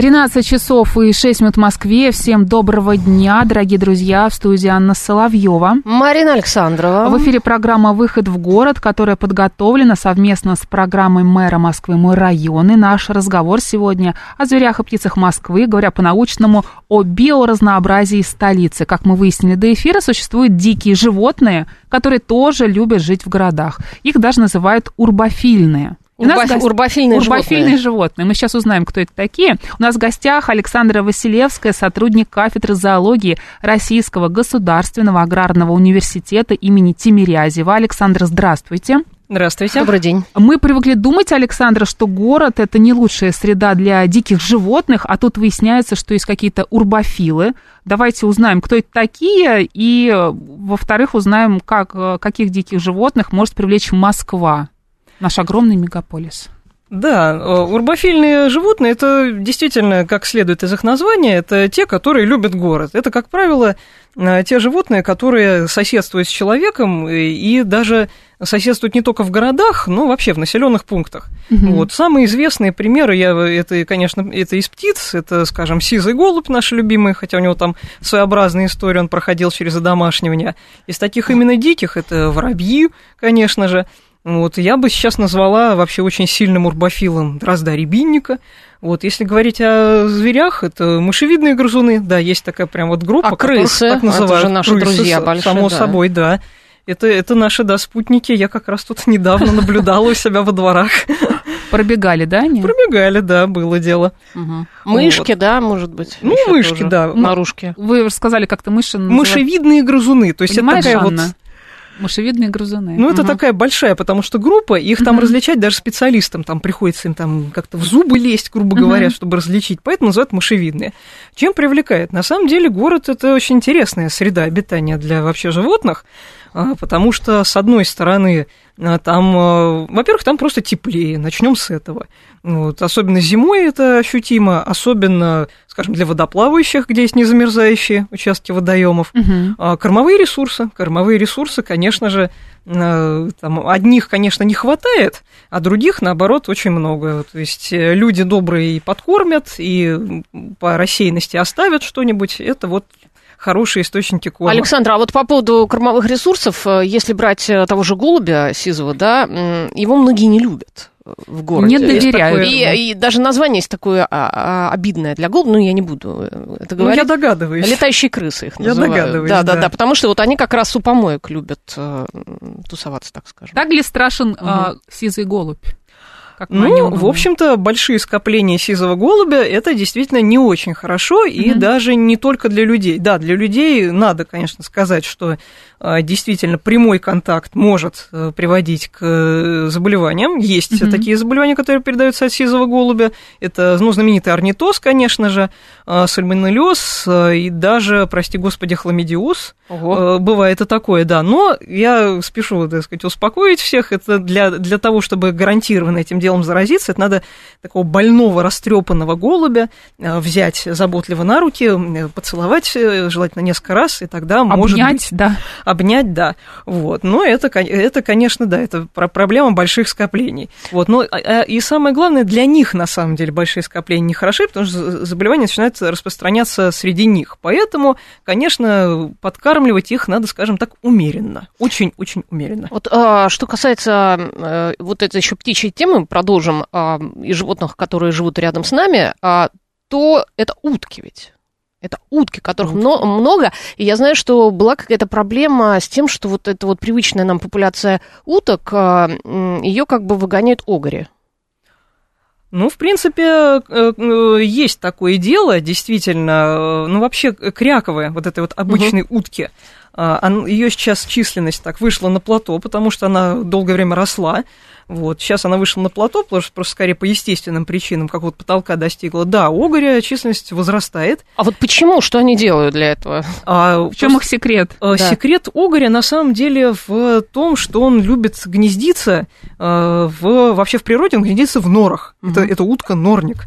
13 часов и 6 минут в Москве. Всем доброго дня, дорогие друзья. В студии Анна Соловьева. Марина Александрова. В эфире программа «Выход в город», которая подготовлена совместно с программой мэра Москвы «Мой район». И наш разговор сегодня о зверях и птицах Москвы, говоря по-научному, о биоразнообразии столицы. Как мы выяснили до эфира, существуют дикие животные, которые тоже любят жить в городах. Их даже называют урбофильные. У нас гость... урбофильные, урбофильные животные. животные. Мы сейчас узнаем, кто это такие. У нас в гостях Александра Василевская, сотрудник кафедры зоологии Российского государственного аграрного университета имени Тимирязева. Александра, здравствуйте. Здравствуйте. Добрый день. Мы привыкли думать, Александра, что город это не лучшая среда для диких животных, а тут выясняется, что есть какие-то урбофилы. Давайте узнаем, кто это такие, и, во-вторых, узнаем, как, каких диких животных может привлечь Москва наш огромный мегаполис. Да, э, урбофильные животные это действительно, как следует из их названия, это те, которые любят город. Это, как правило, э, те животные, которые соседствуют с человеком и даже соседствуют не только в городах, но вообще в населенных пунктах. Угу. Вот самые известные примеры, я, это, конечно, это из птиц, это, скажем, сизый голубь наш любимый, хотя у него там своеобразная история, он проходил через одомашнивание. Из таких именно диких это воробьи, конечно же. Вот, я бы сейчас назвала вообще очень сильным урбофилом Дрозда рябинника. Вот, если говорить о зверях, это мышевидные грызуны, да, есть такая прям вот группа, а крысы, так называют, это же наши крысы, друзья большие, само да. собой, да. Это, это наши, да, спутники. Я как раз тут недавно наблюдала у себя во дворах. Пробегали, да, они? Пробегали, да, было дело. Угу. Мышки, вот. да, может быть? Ну, мышки, да. Наружки. Вы рассказали как-то мыши Мышевидные грызуны. То есть Понимаешь, это такая Анна? вот Мышевидные грызуны. Ну, это угу. такая большая, потому что группа, их там угу. различать даже специалистам, там приходится им там как-то в зубы лезть, грубо угу. говоря, чтобы различить, поэтому называют мышевидные. Чем привлекает? На самом деле город – это очень интересная среда обитания для вообще животных, потому что, с одной стороны, а, там, а, во-первых, там просто теплее, начнем с этого. Вот, особенно зимой это ощутимо, особенно, скажем, для водоплавающих, где есть незамерзающие участки водоемов. Угу. Кормовые ресурсы. Кормовые ресурсы, конечно же, там, одних, конечно, не хватает, а других, наоборот, очень много. То есть э, люди добрые и подкормят, и по рассеянности оставят что-нибудь. Это вот хорошие источники корма. Александра, а вот по поводу кормовых ресурсов, э, если брать э, того же голубя сизого, да, его многие не любят в городе. Не доверяют. И, и даже название есть такое а, а, обидное для голубя, ну, я не буду это говорить. Ну, я догадываюсь. Летающие крысы их называют. Я догадываюсь, да, да. да, да, потому что вот они как раз у помоек любят э, тусоваться, так скажем. Так ли страшен угу. э, сизый голубь? Как ну, в общем-то, большие скопления сизого голубя это действительно не очень хорошо, и mm-hmm. даже не только для людей. Да, для людей надо, конечно, сказать, что действительно прямой контакт может э, приводить к э, заболеваниям. Есть mm-hmm. такие заболевания, которые передаются от сизого голубя. Это ну, знаменитый орнитоз, конечно же, а, сальмонеллез а, и даже, прости господи, хламидиоз. Ого. Бывает и такое, да. Но я спешу, так сказать, успокоить всех. Это для, для того, чтобы гарантированно этим делом заразиться, это надо такого больного, растрепанного голубя взять заботливо на руки, поцеловать, желательно несколько раз, и тогда Обнять, может быть... да обнять, да. Вот. Но это, это, конечно, да, это проблема больших скоплений. Вот. Но, а, а, и самое главное, для них, на самом деле, большие скопления не хороши, потому что заболевания начинают распространяться среди них. Поэтому, конечно, подкармливать их надо, скажем так, умеренно. Очень-очень умеренно. Вот а, что касается а, вот этой еще птичьей темы, продолжим, а, и животных, которые живут рядом с нами, а, то это утки ведь. Это утки, которых утки. много. И я знаю, что была какая-то проблема с тем, что вот эта вот привычная нам популяция уток, а, ее как бы выгоняют огори. Ну, в принципе, э, э, есть такое дело, действительно. Ну, вообще, кряковые, вот этой вот обычной угу. утки, Ее сейчас численность так вышла на плато, потому что она долгое время росла. Вот. Сейчас она вышла на плато, просто, просто скорее по естественным причинам, как вот потолка достигла. Да, огоря численность возрастает. А вот почему? Что они делают для этого? А, в чем их секрет? А, да. Секрет огоря на самом деле в том, что он любит гнездиться а, в, вообще в природе, он гнездится в норах. Угу. Это, это утка-норник.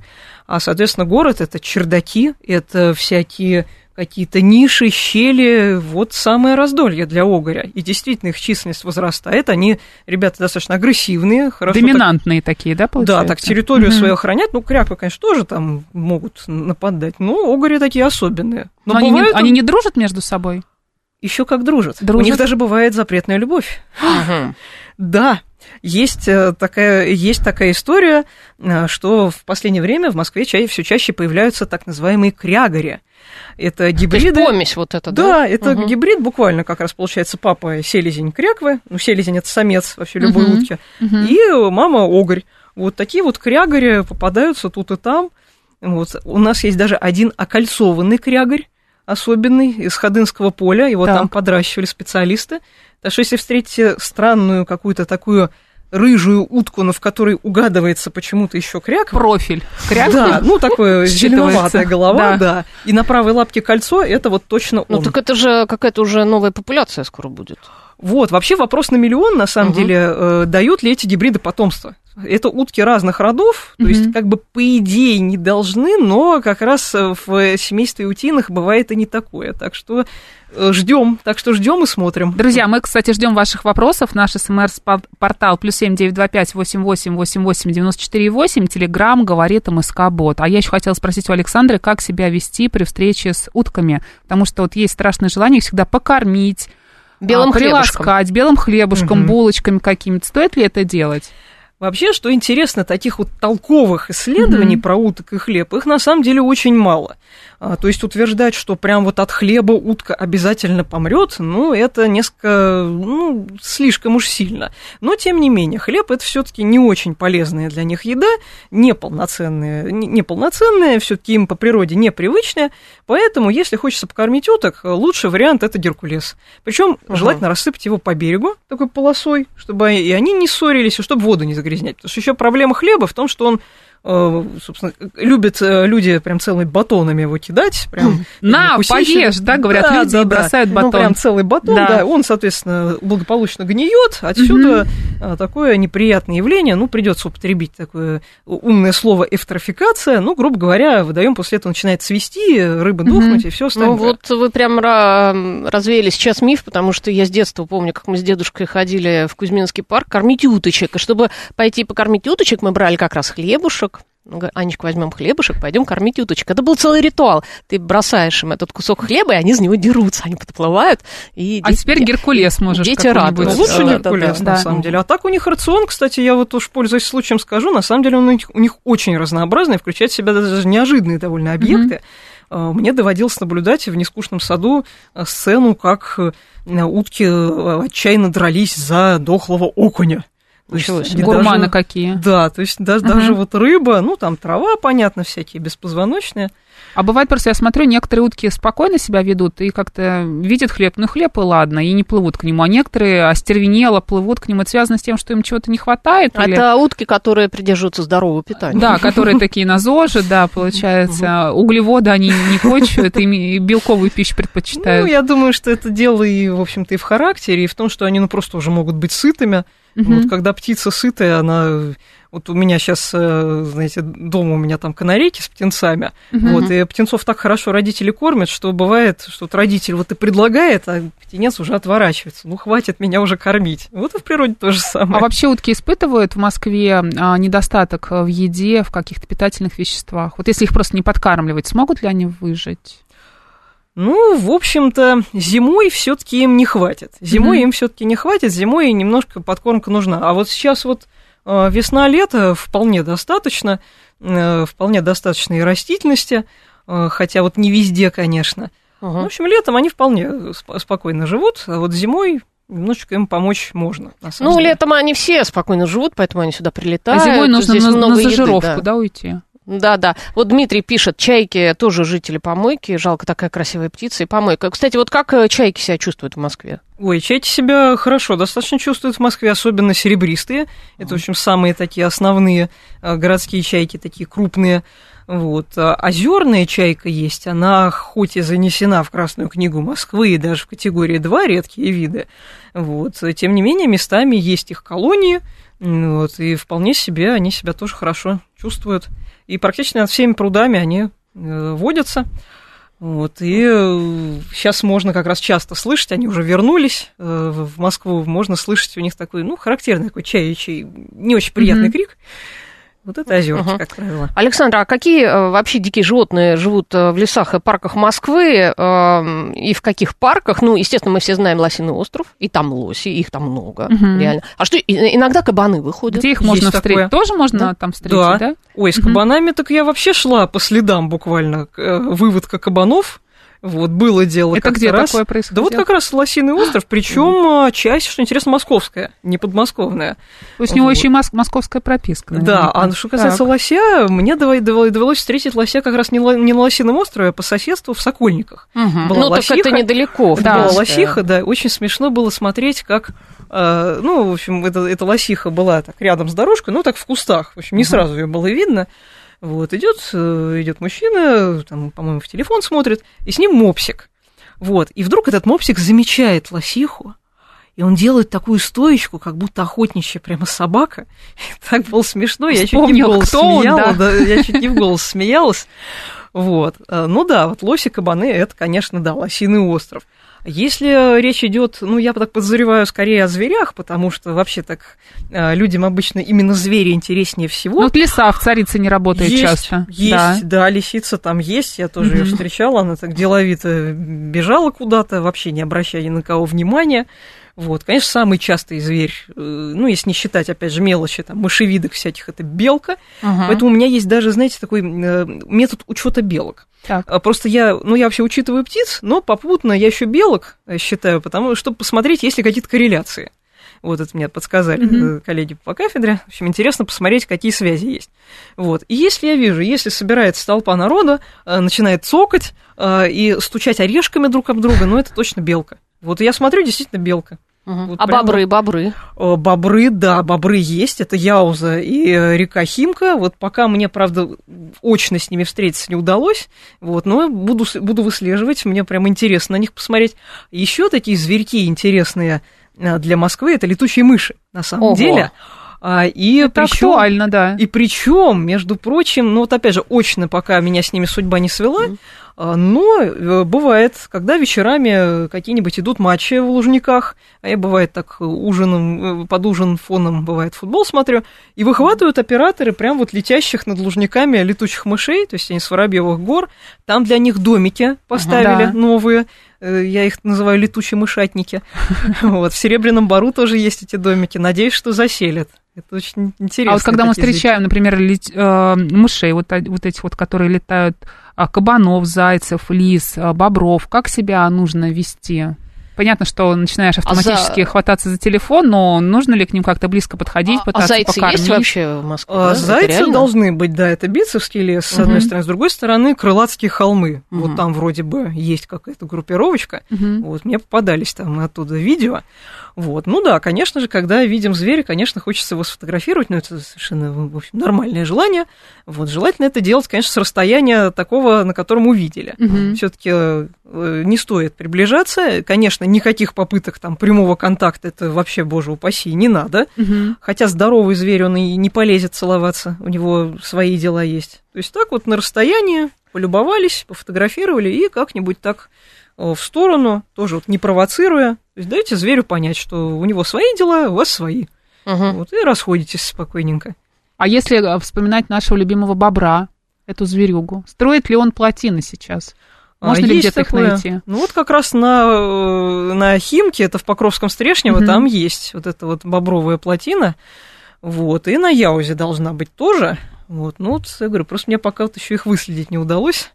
А, соответственно, город это чердаки, это всякие какие-то ниши, щели, вот самое раздолье для огоря. И действительно их численность возрастает, они, ребята, достаточно агрессивные. Хорошо Доминантные так, такие, да, получается? Да, так территорию угу. свою охранять, ну, кряквы, конечно, тоже там могут нападать, но огори такие особенные. Но, но они, не, они не дружат между собой? Еще как дружат. дружат. У них даже бывает запретная любовь. Да, есть э, такая, есть такая история, э, что в последнее время в Москве ча- все чаще появляются так называемые крягари. Это гибриды. То есть помесь вот это, да? Да, это угу. гибрид, буквально как раз получается папа селезень кряквы, ну, селезень это самец вообще любой угу. утки, угу. и мама огорь. Вот такие вот крягари попадаются тут и там. Вот. У нас есть даже один окольцованный крягарь, особенный из Ходынского поля, его так. там подращивали специалисты. Так что если встретите странную какую-то такую рыжую утку, но в которой угадывается почему-то еще кряк. Профиль. Кряк. Да, ну такое зеленоватая голова, да. да. И на правой лапке кольцо, это вот точно ну, он. Ну так это же какая-то уже новая популяция скоро будет. Вот, вообще вопрос на миллион, на самом угу. деле, э, дают ли эти гибриды потомство? Это утки разных родов, то mm-hmm. есть как бы по идее не должны, но как раз в семействе утиных бывает и не такое. Так что э, ждем, так что ждем и смотрим. Друзья, мы, кстати, ждем ваших вопросов. Наш смс-портал плюс семь девять два пять восемь восемь восемь восемь девяносто четыре восемь. Телеграмм говорит МСК Бот. А я еще хотела спросить у Александры, как себя вести при встрече с утками, потому что вот есть страшное желание их всегда покормить, белым а, приласкать, белым хлебушком, угу. булочками какими-то. Стоит ли это делать? Вообще, что интересно, таких вот толковых исследований mm-hmm. про уток и хлеб, их на самом деле очень мало. А, то есть утверждать, что прям вот от хлеба утка обязательно помрет, ну, это несколько, ну, слишком уж сильно. Но, тем не менее, хлеб это все-таки не очень полезная для них еда, неполноценная, неполноценная, все-таки им по природе непривычная, поэтому, если хочется покормить уток, лучший вариант это геркулес. Причем uh-huh. желательно рассыпать его по берегу такой полосой, чтобы и они не ссорились, и чтобы воду не загрязнять. Потому что еще проблема хлеба в том, что он собственно, любят э, люди прям целыми батонами его кидать. Прям, На, поешь, да, говорят да, люди, да, и бросают да. батон. Ну, прям целый батон, да. да. Он, соответственно, благополучно гниет. Отсюда. Такое неприятное явление. Ну, придется употребить такое умное слово эвтрофикация. Ну, грубо говоря, выдаем после этого начинает свести, рыбы дохнуть угу. и все остальное. Ну, вот вы прям развеяли сейчас миф, потому что я с детства помню, как мы с дедушкой ходили в Кузьминский парк кормить уточек. И чтобы пойти покормить уточек, мы брали как раз хлебушек, Анечка, возьмем хлебушек, пойдем кормить уточек. Это был целый ритуал. Ты бросаешь им этот кусок хлеба, и они из него дерутся, они подплывают. И а дети, теперь Геркулес можешь Дети радуются. Лучше да, Геркулес, да, на да. самом деле. А так у них рацион, кстати, я вот уж пользуясь случаем скажу, на самом деле он у них, у них очень разнообразный, включает в себя даже неожиданные довольно объекты. Mm-hmm. Мне доводилось наблюдать в нескучном саду э, сцену, как э, утки отчаянно дрались за дохлого окуня. Ничего себе. Гурманы даже, какие. Да, то есть даже, угу. даже вот рыба, ну там трава, понятно, всякие беспозвоночные. А бывает просто, я смотрю, некоторые утки спокойно себя ведут и как-то видят хлеб, ну хлеб и ладно, и не плывут к нему, а некоторые остервенело плывут к нему. Это связано с тем, что им чего-то не хватает? Или... Это утки, которые придерживаются здорового питания. Да, которые такие на ЗОЖе, да, получается. Углеводы они не почуют, и белковую пищу предпочитают. Ну, я думаю, что это дело и, в общем-то, и в характере, и в том, что они, ну, просто уже могут быть сытыми. Угу. Вот когда птица сытая, она вот у меня сейчас, э, знаете, дома у меня там канарейки с птенцами, угу. вот, и птенцов так хорошо родители кормят, что бывает, что вот родитель вот и предлагает, а птенец уже отворачивается. Ну, хватит меня уже кормить. Вот и в природе то же самое. А вообще утки испытывают в Москве а, недостаток в еде, в каких-то питательных веществах? Вот если их просто не подкармливать, смогут ли они выжить? Ну, в общем-то, зимой все-таки им не хватит. Зимой mm-hmm. им все-таки не хватит, зимой немножко подкормка нужна. А вот сейчас вот э, весна-лето вполне достаточно, э, вполне достаточно и растительности, э, хотя вот не везде, конечно. Uh-huh. В общем, летом они вполне спокойно живут, а вот зимой немножечко им помочь можно. ну, деле. летом они все спокойно живут, поэтому они сюда прилетают. А зимой нужно на, на зажировку, еды, да. да, уйти? Да, да. Вот Дмитрий пишет, чайки тоже жители помойки. Жалко, такая красивая птица и помойка. Кстати, вот как э, чайки себя чувствуют в Москве? Ой, чайки себя хорошо достаточно чувствуют в Москве, особенно серебристые. Это, в общем, самые такие основные э, городские чайки, такие крупные. Вот. А озерная чайка есть, она хоть и занесена в Красную книгу Москвы и даже в категории 2 редкие виды, вот. тем не менее местами есть их колонии, вот, и вполне себе они себя тоже хорошо чувствуют. И практически над всеми прудами они э, водятся. Вот, и сейчас можно как раз часто слышать, они уже вернулись э, в Москву, можно слышать у них такой, ну, характерный такой чаячий, не очень приятный mm-hmm. крик. Вот это озерки, uh-huh. как правило. Александра, а какие э, вообще дикие животные живут э, в лесах и парках Москвы? Э, и в каких парках? Ну, естественно, мы все знаем Лосиный остров, и там лоси, их там много, uh-huh. реально. А что, иногда кабаны выходят? Где их можно встретить? Тоже можно да? там встретить, да? да? Ой, с uh-huh. кабанами так я вообще шла по следам буквально. Выводка кабанов вот, было дело Это где раз. такое происходило? Да вот как раз Лосиный остров, причем часть, что интересно, московская, не подмосковная. То есть у него вот. еще и мос- московская прописка. Да, а что касается так. лося, мне довелось встретить лося как раз не, не на Лосином острове, а по соседству в Сокольниках. Угу. Была ну, лосиха, так это недалеко. Да, была лосиха, да, очень смешно было смотреть, как э, ну, в общем, эта, эта лосиха была так рядом с дорожкой, ну, так в кустах, в общем, не сразу ее было видно. Вот, идет, э, идет мужчина, там, по-моему, в телефон смотрит, и с ним мопсик. Вот, и вдруг этот мопсик замечает лосиху, и он делает такую стоечку, как будто охотничья прямо собака. И так было смешно, я чуть не в голос смеялась. Он, да? да, я чуть не в голос смеялась. Вот. Э, ну да, вот лоси, кабаны, это, конечно, да, лосиный остров. Если речь идет, ну, я так подозреваю, скорее о зверях, потому что вообще так э, людям обычно именно звери интереснее всего. Ну, вот лиса в царице не работает есть, часто. Есть, да. да, лисица там есть, я тоже mm-hmm. ее встречала, она так деловито бежала куда-то, вообще не обращая ни на кого внимания. Вот, конечно, самый частый зверь, э, ну, если не считать, опять же, мелочи, там, мышевидок всяких, это белка. Угу. Поэтому у меня есть даже, знаете, такой э, метод учета белок. Так. А, просто я, ну, я вообще учитываю птиц, но попутно я еще белок э, считаю, потому чтобы посмотреть, есть ли какие-то корреляции. Вот это мне подсказали mm-hmm. коллеги по кафедре. В общем, интересно посмотреть, какие связи есть. Вот. И если я вижу, если собирается толпа народа, начинает цокать и стучать орешками друг об друга, ну, это точно белка. Вот я смотрю, действительно белка. Угу. Вот а прямо... бобры, бобры? Бобры, да, бобры есть. Это Яуза и э, река Химка. Вот пока мне, правда, очно с ними встретиться не удалось. Вот, но буду, буду выслеживать. Мне прям интересно на них посмотреть. Еще такие зверьки интересные э, для Москвы это летучие мыши, на самом Ого. деле. А, и это причем, актуально, да. И причем, между прочим, ну вот опять же, очно пока меня с ними судьба не свела, mm. Но э, бывает, когда вечерами какие-нибудь идут матчи в Лужниках, а я бывает так ужином, э, под ужин фоном бывает футбол смотрю, и выхватывают операторы прям вот летящих над Лужниками летучих мышей, то есть они с Воробьевых гор, там для них домики поставили ага, да. новые, э, я их называю летучие мышатники. Вот, в Серебряном Бару тоже есть эти домики, надеюсь, что заселят. Это очень интересно. А вот когда мы встречаем, звуки. например, лет, э, мышей, вот, вот этих вот, которые летают, а, кабанов, зайцев, лис, а, бобров, как себя нужно вести? Понятно, что начинаешь автоматически а за... хвататься за телефон, но нужно ли к ним как-то близко подходить, а, пытаться а зайцы покормить? есть вообще в Москве? А, да? Зайцы должны быть, да, это Битцевский лес, с угу. одной стороны, с другой стороны, Крылатские холмы. Угу. Вот там вроде бы есть какая-то группировочка. Угу. Вот мне попадались там оттуда видео. Вот. Ну да, конечно же, когда видим зверя, конечно, хочется его сфотографировать, но это совершенно в общем, нормальное желание. Вот. Желательно это делать, конечно, с расстояния такого, на котором увидели. Угу. Все-таки э, не стоит приближаться. Конечно, никаких попыток там прямого контакта, это вообще, боже упаси, не надо. Угу. Хотя здоровый зверь, он и не полезет целоваться, у него свои дела есть. То есть так вот на расстоянии полюбовались, пофотографировали и как-нибудь так Э, в сторону, тоже вот не провоцируя. То есть дайте зверю понять, что у него свои дела, у вас свои. Угу. Вот, и расходитесь спокойненько. А если э, вспоминать нашего любимого бобра, эту зверюгу, строит ли он плотины сейчас? А, Можно ли где-то их найти? Ну вот как раз на, э, на Химке, это в Покровском Стрешнево, угу. там есть вот эта вот бобровая плотина. Вот, и на Яузе должна быть тоже. Вот, ну вот, я говорю, просто мне пока вот еще их выследить не удалось.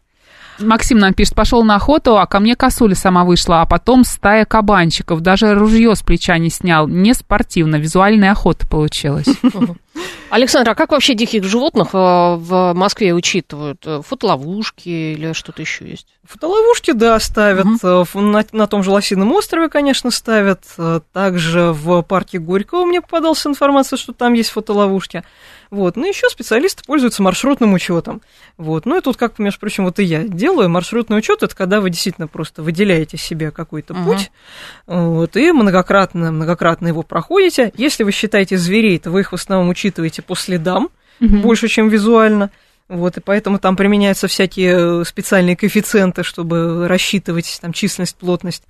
Максим нам пишет, пошел на охоту, а ко мне косуля сама вышла, а потом стая кабанчиков. Даже ружье с плеча не снял. Не спортивно, визуальная охота получилась. Александр, а как вообще диких животных э, в Москве учитывают? Э, Фотоловушки или что-то еще есть? Фотоловушки, да, ставят. Угу. На, на том же Лосином острове, конечно, ставят. Также в парке Горького мне попадалась информация, что там есть фотоловушки. Вот. Ну, еще специалисты пользуются маршрутным учетом. Вот. Ну, и тут, как, между прочим, вот и я делаю. Маршрутный учет это когда вы действительно просто выделяете себе какой-то uh-huh. путь, вот, и многократно, многократно его проходите. Если вы считаете зверей, то вы их в основном учитываете по следам, uh-huh. больше, чем визуально. Вот, и поэтому там применяются всякие специальные коэффициенты, чтобы рассчитывать там численность, плотность.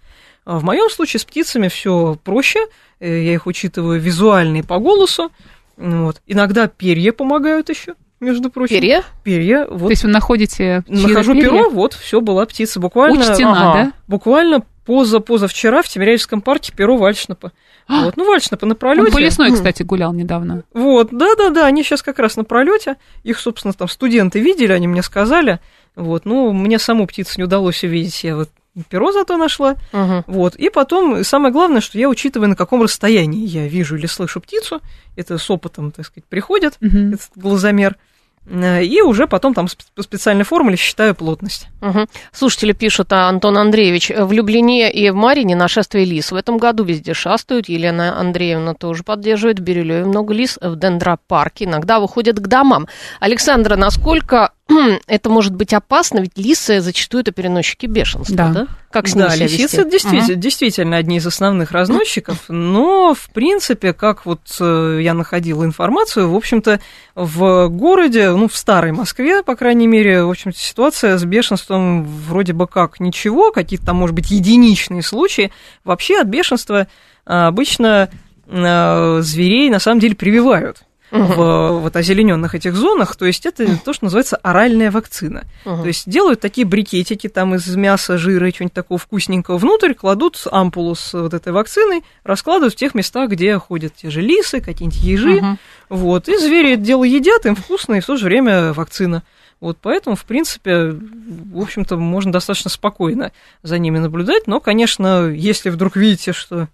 А в моем случае с птицами все проще. Э, я их учитываю визуально и по голосу. Вот. Иногда перья помогают еще между прочим. Перья? Перья. Вот. То есть вы находите Нахожу перья? перо, вот, все, была птица. Буквально... Учтена, ага, да? Буквально поза, позавчера в Тимирязевском парке перо Вальшнапа. А! Вот, ну, Вальшнапа на пролете. Он по лесной, кстати, гулял недавно. Вот, да-да-да, они сейчас как раз на пролете. Их, собственно, там студенты видели, они мне сказали. Вот, ну, мне саму птицу не удалось увидеть, я вот перо зато нашла. Угу. Вот. И потом, самое главное, что я учитываю, на каком расстоянии я вижу или слышу птицу. Это с опытом, так сказать, приходит, Угу. этот глазомер. Э, И уже потом там по специальной формуле считаю плотность. Угу. Слушатели пишут, а Антон Андреевич, в Люблине и в Марине нашествие лис. В этом году везде шастают. Елена Андреевна тоже поддерживает. В Бирюлеве много лис. В Дендропарке иногда выходят к домам. Александра, насколько это может быть опасно? Ведь лисы зачастую это переносчики бешенства, да? Да. Как с ними да, себя лисицы вести? действительно, действительно одни из основных разносчиков, но, в принципе, как вот э, я находила информацию, в общем-то, в городе, ну, в старой Москве, по крайней мере, в общем-то, ситуация с бешенством вроде бы как ничего, какие-то там, может быть, единичные случаи. Вообще от бешенства а, обычно а, зверей на самом деле прививают в вот озелененных этих зонах, то есть это то, что называется оральная вакцина. Мгм. То есть делают такие брикетики там из мяса, жира и чего-нибудь такого вкусненького внутрь, кладут ампулу с вот этой вакциной, раскладывают в тех местах, где ходят те же лисы, какие-нибудь ежи, Мгм. вот, и звери это дело едят, им вкусно, и в то же время вакцина. Вот поэтому, в принципе, в общем-то, можно достаточно спокойно за ними наблюдать, но, конечно, если вдруг видите, что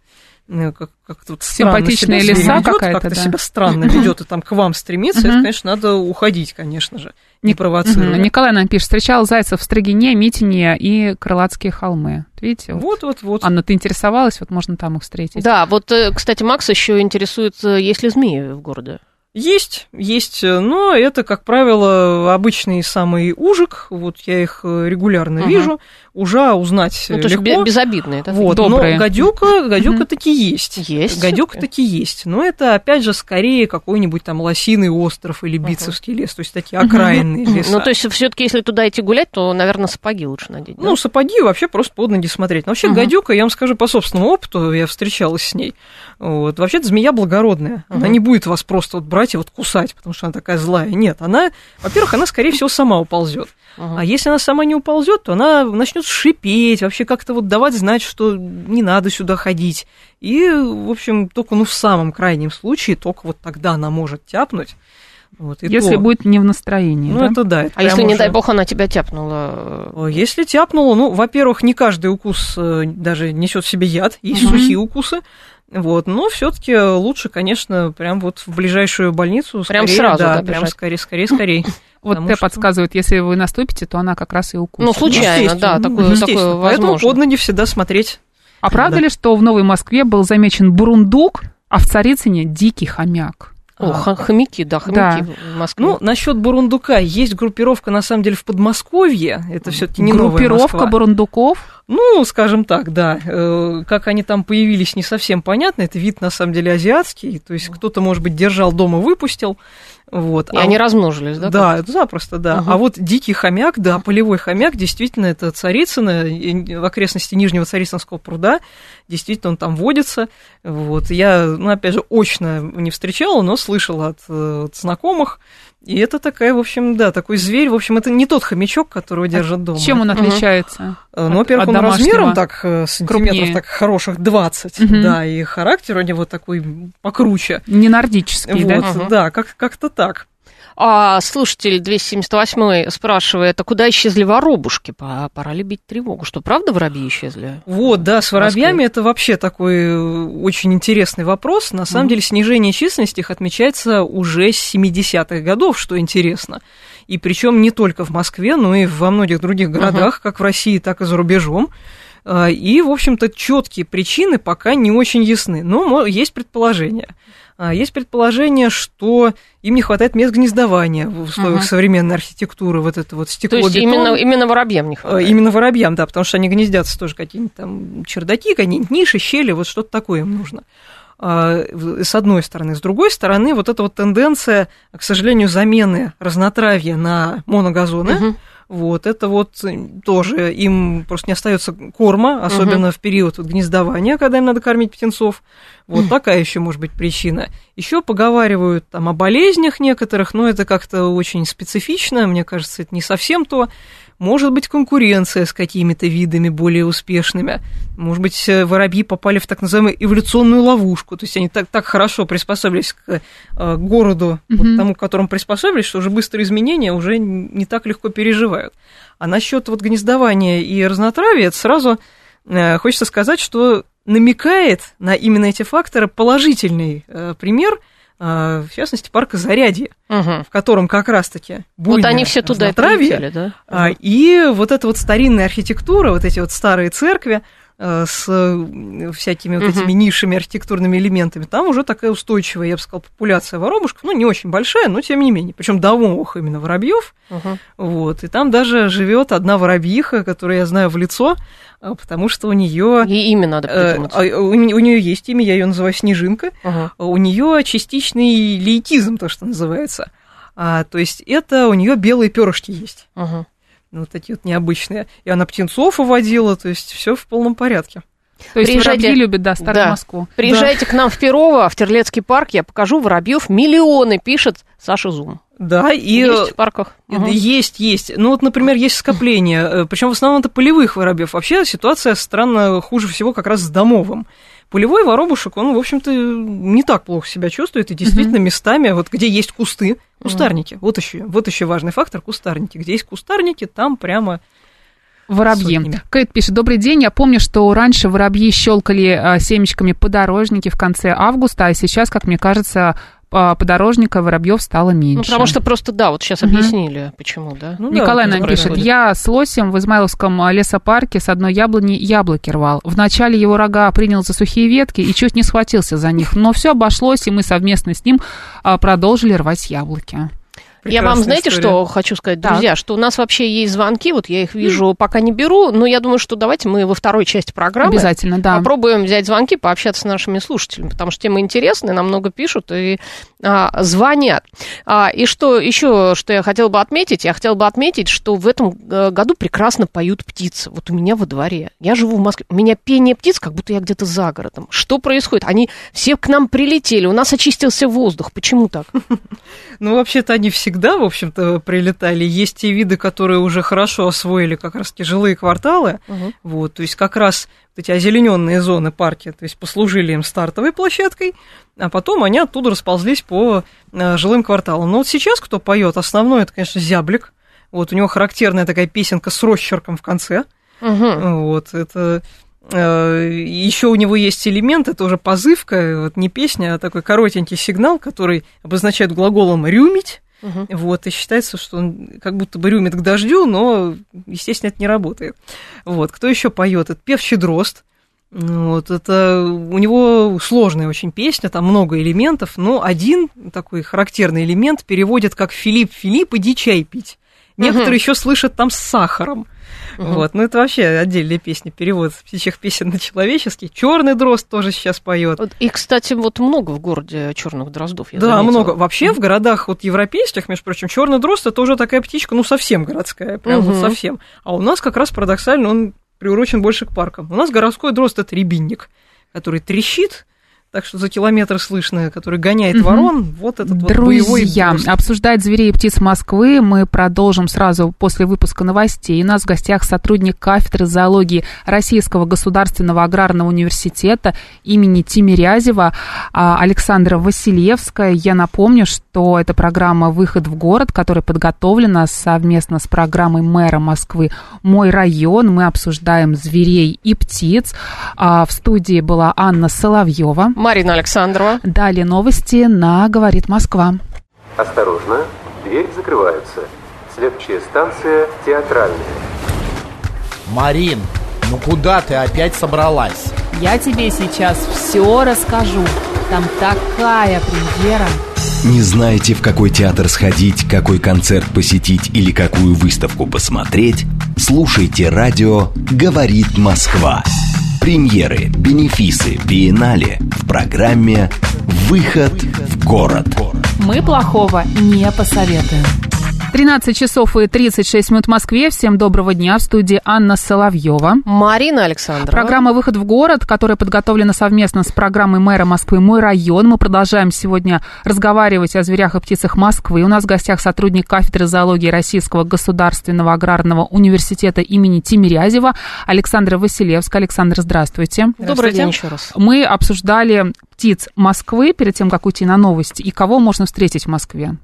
как, как тут странно Симпатичная себя лиса ведёт, какая-то, как-то да. себя странно ведет и там к вам стремится, это, конечно, надо уходить, конечно же, не провоцируя. Николай нам пишет, встречал зайцев в Строгине, Митине и Крылатские холмы. Видите? вот. Вот, вот. Анна, ты интересовалась, вот можно там их встретить. Да, вот, э, кстати, Макс еще интересуется, есть ли змеи в городе. Есть, есть, но это, как правило, обычный самый ужик. Вот я их э, регулярно Мгм. вижу. Уже узнать Ну, то легко. бе- безобидные, да? Вот, Добрые. но гадюка, гадюка Мгм. таки есть. Есть Гадюка таки есть. Но это, опять же, скорее какой-нибудь там лосиный остров или бицевский лес, то есть такие окраинные леса. Ну, то есть, все-таки, если туда идти гулять, то, наверное, сапоги лучше надеть. да? Ну, сапоги вообще просто под ноги смотреть. Но вообще гадюка, я вам скажу по собственному опыту, я встречалась с ней. Вот, вообще-то змея благородная. Она не будет вас просто вот брать и вот кусать, потому что она такая злая. Нет, она, во-первых, она, скорее всего, сама уползет. Мгм. А если она сама не уползет, то она начнет шипеть, вообще как-то вот давать знать, что не надо сюда ходить. И, в общем, только ну в самом крайнем случае, только вот тогда она может тяпнуть. Вот, и Если то. будет не в настроении. Ну, да? это да. это А если, прям не уже- дай бог, она тебя тяпнула? Если тяпнула, ну, во-первых, не каждый укус э, даже несет в себе яд, есть Мгм. сухие укусы. Вот, но все-таки лучше, конечно, прям вот в ближайшую больницу. Прям скорее, сразу, да, да, прям скорее, скорее, скорее. Вот Т что- подсказывает, если вы наступите, то она как раз и укусит. Ну, случайно, Естественно, да, ну, такое, такое Поэтому возможно. под ноги всегда смотреть. А правда Да. ли, что в Новой Москве был замечен бурундук, а в Царицыне дикий хомяк? О, А. хомяки, да, хомяки в Москве. Ну, насчет бурундука, есть группировка, на самом деле, в Подмосковье. Это все-таки не новая Группировка Москва. бурундуков. Ну, скажем так, да. Э, Как они там появились, не совсем понятно. Это вид, на самом деле, азиатский. То есть кто-то, может быть, держал дома, выпустил. Вот. и А они размножились, да? Да, это запросто, да. Ага. А вот дикий хомяк, да, полевой хомяк, действительно, это Царицыно, в окрестности Нижнего Царицынского пруда, действительно, он там водится. Вот. Я, ну, опять же, очно не встречала, но слышала от, э, от знакомых. И это такая, в общем, да, такой зверь. В общем, это не тот хомячок, которого держат дома. Чем он отличается? Э, Ну, во-первых, он размером так э, сантиметров Крупнее. так хороших 20, Мгм. да, и характер у него такой покруче. Не нордический, вот, да? Мгм. да, как- как-то так. А слушатель 278 спрашивает, а куда исчезли воробушки? Пора ли бить тревогу? Что, правда воробьи исчезли? Вот, да, с воробьями это вообще такой э, очень интересный вопрос. На самом mm. деле снижение численности их отмечается уже с 70-х годов, что интересно. И причем не только в Москве, но и во многих других городах, uh-huh. как в России, так и за рубежом. А, и, в общем-то, четкие причины пока не очень ясны. Но есть предположение. А, есть предположение, что им не хватает мест гнездования в условиях uh-huh. современной архитектуры, вот это вот стекло То есть именно, именно воробьям не хватает? Именно воробьям, да, потому что они гнездятся тоже какие-нибудь там чердаки, какие-нибудь ниши, щели, вот что-то такое им нужно. А, с одной стороны. С другой стороны, вот эта вот тенденция, к сожалению, замены разнотравья на моногазоны, uh-huh вот, это вот тоже им просто не остается корма, особенно угу. в период вот гнездования, когда им надо кормить птенцов. Вот такая еще может быть причина. Еще поговаривают там о болезнях некоторых, но это как-то очень специфично, мне кажется, это не совсем то. Может быть, конкуренция с какими-то видами более успешными. Может быть, э, воробьи попали в так называемую эволюционную ловушку. То есть они так, так хорошо приспособились к э, городу, mm-hmm. вот тому, к которому приспособились, что уже быстрые изменения уже не так легко переживают. А насчет вот гнездования и разнотравия, это сразу э, хочется сказать, что намекает на именно эти факторы положительный э, пример – в частности, парка Зарядье, угу. в котором как раз-таки Вот они все туда прилетели, да? Угу. И вот эта вот старинная архитектура, вот эти вот старые церкви, с э, всякими вот этими нишами, архитектурными элементами, там уже такая устойчивая, я бы сказала, популяция воробушков, ну, не очень большая, но тем не менее, причем домовых именно воробьев, uh-huh. вот, и там даже живет одна воробьиха, которую я знаю в лицо, а, потому что у нее Ей имя надо э, придумать. А, у, у нее есть имя, я ее называю Снежинка, uh-huh. у нее частичный лейтизм, то, что называется. А, то есть это у нее белые перышки есть. Uh-huh вот такие вот необычные. И она птенцов уводила, то есть все в полном порядке. То есть Приезжайте, воробьи любят, да, Старую да. Москву. Приезжайте да. к нам в Перово, в Терлецкий парк, я покажу воробьев. Миллионы, пишет Саша Зум. Да, и есть в парках. Угу. Есть, есть. Ну вот, например, есть скопление, э, причем в основном это полевых воробьев. Вообще ситуация странно хуже всего как раз с домовым. Полевой воробушек, он, в общем-то, не так плохо себя чувствует, и действительно местами, вот где есть кусты, кустарники, вот еще, вот еще важный фактор, кустарники. Где есть кустарники, там прямо Воробьи. Сотнями. Кейт пишет, добрый день, я помню, что раньше воробьи щелкали а, семечками подорожники в конце августа, а сейчас, как мне кажется, подорожника воробьев стало меньше. Ну, потому что просто, да, вот сейчас угу. объяснили, почему, да. Ну, Николай да, нам пишет, я с лосем в Измайловском а, лесопарке с одной яблони яблоки рвал. Вначале его рога принял за сухие ветки и чуть не схватился за них, но все обошлось, и мы совместно с ним а, продолжили рвать яблоки. Я вам, знаете, история. что хочу сказать, друзья, так. что у нас вообще есть звонки, вот я их вижу, mm. пока не беру, но я думаю, что давайте мы во второй части программы Обязательно, да. попробуем взять звонки, пообщаться с нашими слушателями, потому что тема интересная, нам много пишут и а, звонят. А, и что еще, что я хотела бы отметить, я хотела бы отметить, что в этом э, году прекрасно поют птицы. Вот у меня во дворе. Я живу в Москве, у меня пение птиц, как будто я где-то за городом. Что происходит? Они все к нам прилетели, у нас очистился воздух. Почему так? Ну, вообще-то они всегда, в общем-то, прилетали. Есть те виды, которые уже хорошо освоили как раз жилые кварталы. Угу. Вот, то есть как раз эти озелененные зоны парки, то есть послужили им стартовой площадкой, а потом они оттуда расползлись по э, жилым кварталам. Но вот сейчас кто поет, основной это, конечно, зяблик. Вот у него характерная такая песенка с росчерком в конце. Угу. Вот это Э, Еще у него есть элемент, это уже позывка, вот не песня, а такой коротенький сигнал, который обозначает глаголом рюмить. Угу. Вот, и считается, что он как будто бы рюмит к дождю, но, естественно, это не работает. Вот, кто еще поет? Это певчий дрозд. Вот, это у него сложная очень песня, там много элементов, но один такой характерный элемент переводит как Филипп Филипп, иди чай пить. Некоторые угу. еще слышат там с сахаром. Угу. Вот, ну это вообще отдельная песня, перевод птичьих песен на человеческий. Черный дрозд тоже сейчас поет. И, кстати, вот много в городе черных дроздов. Я да, заметила. много. Вообще угу. в городах вот европейских, между прочим, черный дрозд это уже такая птичка, ну совсем городская, прям угу. вот совсем. А у нас как раз парадоксально он приурочен больше к паркам. У нас городской дрозд это рябинник, который трещит, так что за километр слышно, который гоняет ворон, вот этот вот Друзья, боевой гость. обсуждать зверей и птиц Москвы мы продолжим сразу после выпуска новостей. У нас в гостях сотрудник кафедры зоологии Российского государственного аграрного университета имени Тимирязева а, Александра Василевская. Я напомню, что это программа «Выход в город», которая подготовлена совместно с программой мэра Москвы «Мой район». Мы обсуждаем зверей и птиц. А, В студии была Анна Соловьева. Марина Александрова. Далее новости на «Говорит Москва». Осторожно, дверь закрывается. Следующая станция театральная. Марин, ну куда ты опять собралась? Я тебе сейчас все расскажу. Там такая премьера. Не знаете, в какой театр сходить, какой концерт посетить или какую выставку посмотреть? Слушайте радио «Говорит Москва». Премьеры, бенефисы, биеннале в программе «Выход в город». Мы плохого не посоветуем. 13 часов и 36 минут в Москве. Всем доброго дня. В студии Анна Соловьева. Марина Александрова. Программа «Выход в город», которая подготовлена совместно с программой мэра Москвы «Мой район». Мы продолжаем сегодня разговаривать о зверях и птицах Москвы. У нас в гостях сотрудник кафедры зоологии Российского государственного аграрного университета имени Тимирязева Александра Василевская. Александр, здравствуйте. Добрый день еще раз. Мы обсуждали птиц Москвы перед тем, как уйти на новости, и кого можно встретить в Москве.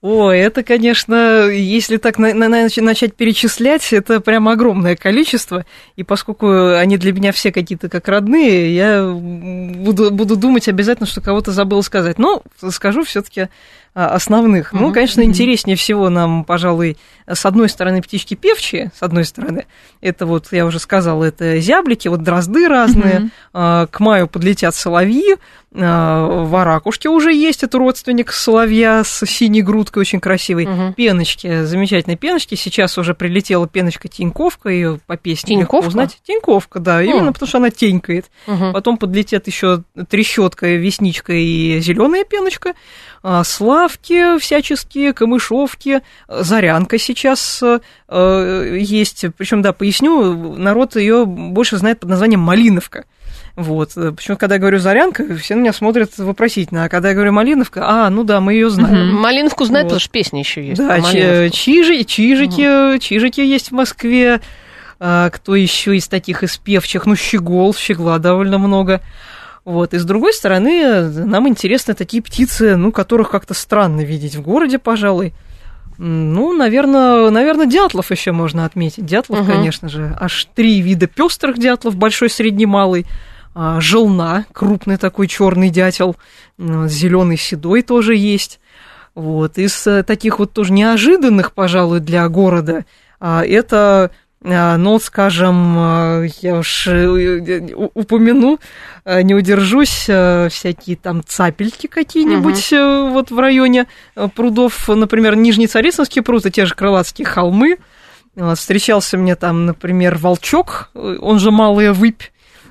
О, это, конечно, если так на- на- нач- начать перечислять, это прям огромное количество. И поскольку они для меня все какие-то как родные, я буду, буду думать обязательно, что кого-то забыл сказать. Но скажу все-таки основных. Ну, конечно, интереснее всего нам, пожалуй, с одной стороны птички певчие, с одной стороны, это вот, я уже сказала, это зяблики, вот дрозды разные, а, к маю подлетят соловьи, а, в Аракушке уже есть, это родственник соловья с синей грудкой, очень красивый, Мгм. пеночки, замечательные пеночки, сейчас уже прилетела пеночка Тиньковка, ее по песне легко Тиньковка? узнать. Тиньковка, да, именно потому что она тенькает. Мгм. Потом подлетят еще трещотка, весничка и зеленая пеночка, а, славки всяческие, камышовки, зарянка сейчас э, есть. Причем, да, поясню, народ ее больше знает под названием малиновка. Вот. Почему, когда я говорю зарянка, все на меня смотрят вопросительно. А когда я говорю малиновка, а, ну да, мы ее знаем. Мгм. Малиновку знает, Вот. потому что песня еще есть. Да, чижи, чижики, чижики есть в Москве. А, кто еще из таких из певчих? Ну, щегол, щегла довольно много. Вот. И с другой стороны, нам интересны такие птицы, ну, которых как-то странно видеть в городе, пожалуй. Ну, наверное, наверное, дятлов еще можно отметить. Дятлов, Мгм. конечно же. Аж три вида пестрых дятлов, большой, средний, малый. А, Желна, крупный такой черный дятел. Зеленый, седой тоже есть. Вот. Из э, таких вот тоже неожиданных, пожалуй, для города, а, это, а, ну, скажем, я уж э, у- упомяну, э, не удержусь, э, всякие там цапельки какие-нибудь э, вот в районе э, прудов, например, Нижний Царицынский пруд и те же Крылатские холмы. Встречался мне там, например, волчок, э, он же малая выпь,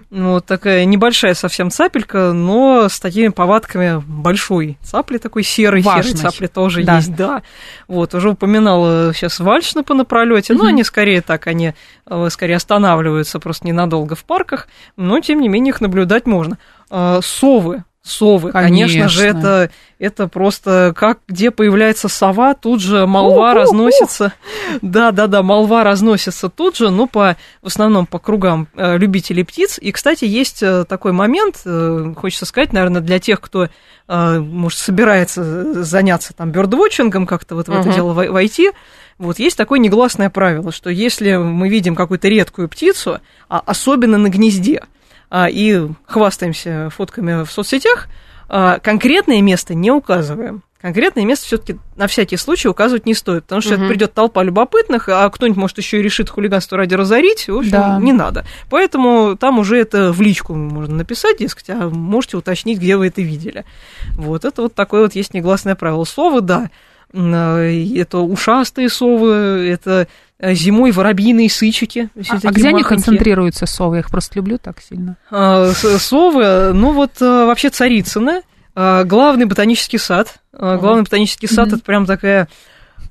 Вот такая небольшая совсем цапелька, но с такими повадками большой цапли такой серый, Важный. серый цапли тоже Да. есть, да. Вот, уже упоминала сейчас вальшна по напролете, но Мгм. они скорее так, они э, скорее останавливаются просто ненадолго в парках, но тем не менее их наблюдать можно. А, Совы, совы, конечно, же, Конечно. это, это просто как где появляется сова, тут же молва разносится. Да, да, да, молва разносится тут же, ну, по, в основном по кругам э, любителей птиц. И, кстати, есть э, такой момент, э, хочется сказать, наверное, для тех, кто, может, собирается заняться там бёрдвотчингом, как-то вот в это дело вой- войти, вот есть такое негласное правило, что если мы видим какую-то редкую птицу, а особенно на гнезде, и хвастаемся фотками в соцсетях, а, конкретное место не указываем. Конкретное место все-таки на всякий случай указывать не стоит, потому что Мгм. это придет толпа любопытных, а кто-нибудь может еще и решит хулиганство ради разорить, в общем, Да. не надо. Поэтому там уже это в личку можно написать, дескать, а можете уточнить, где вы это видели. Вот это вот такое вот есть негласное правило. Совы, да, э, это ушастые совы, это зимой воробьиные сычики. А, а где они концентрируются, совы? Я их просто люблю так сильно. А, Совы, ну вот э, вообще Царицына, а, главный ботанический сад. Главный ботанический сад это прям такая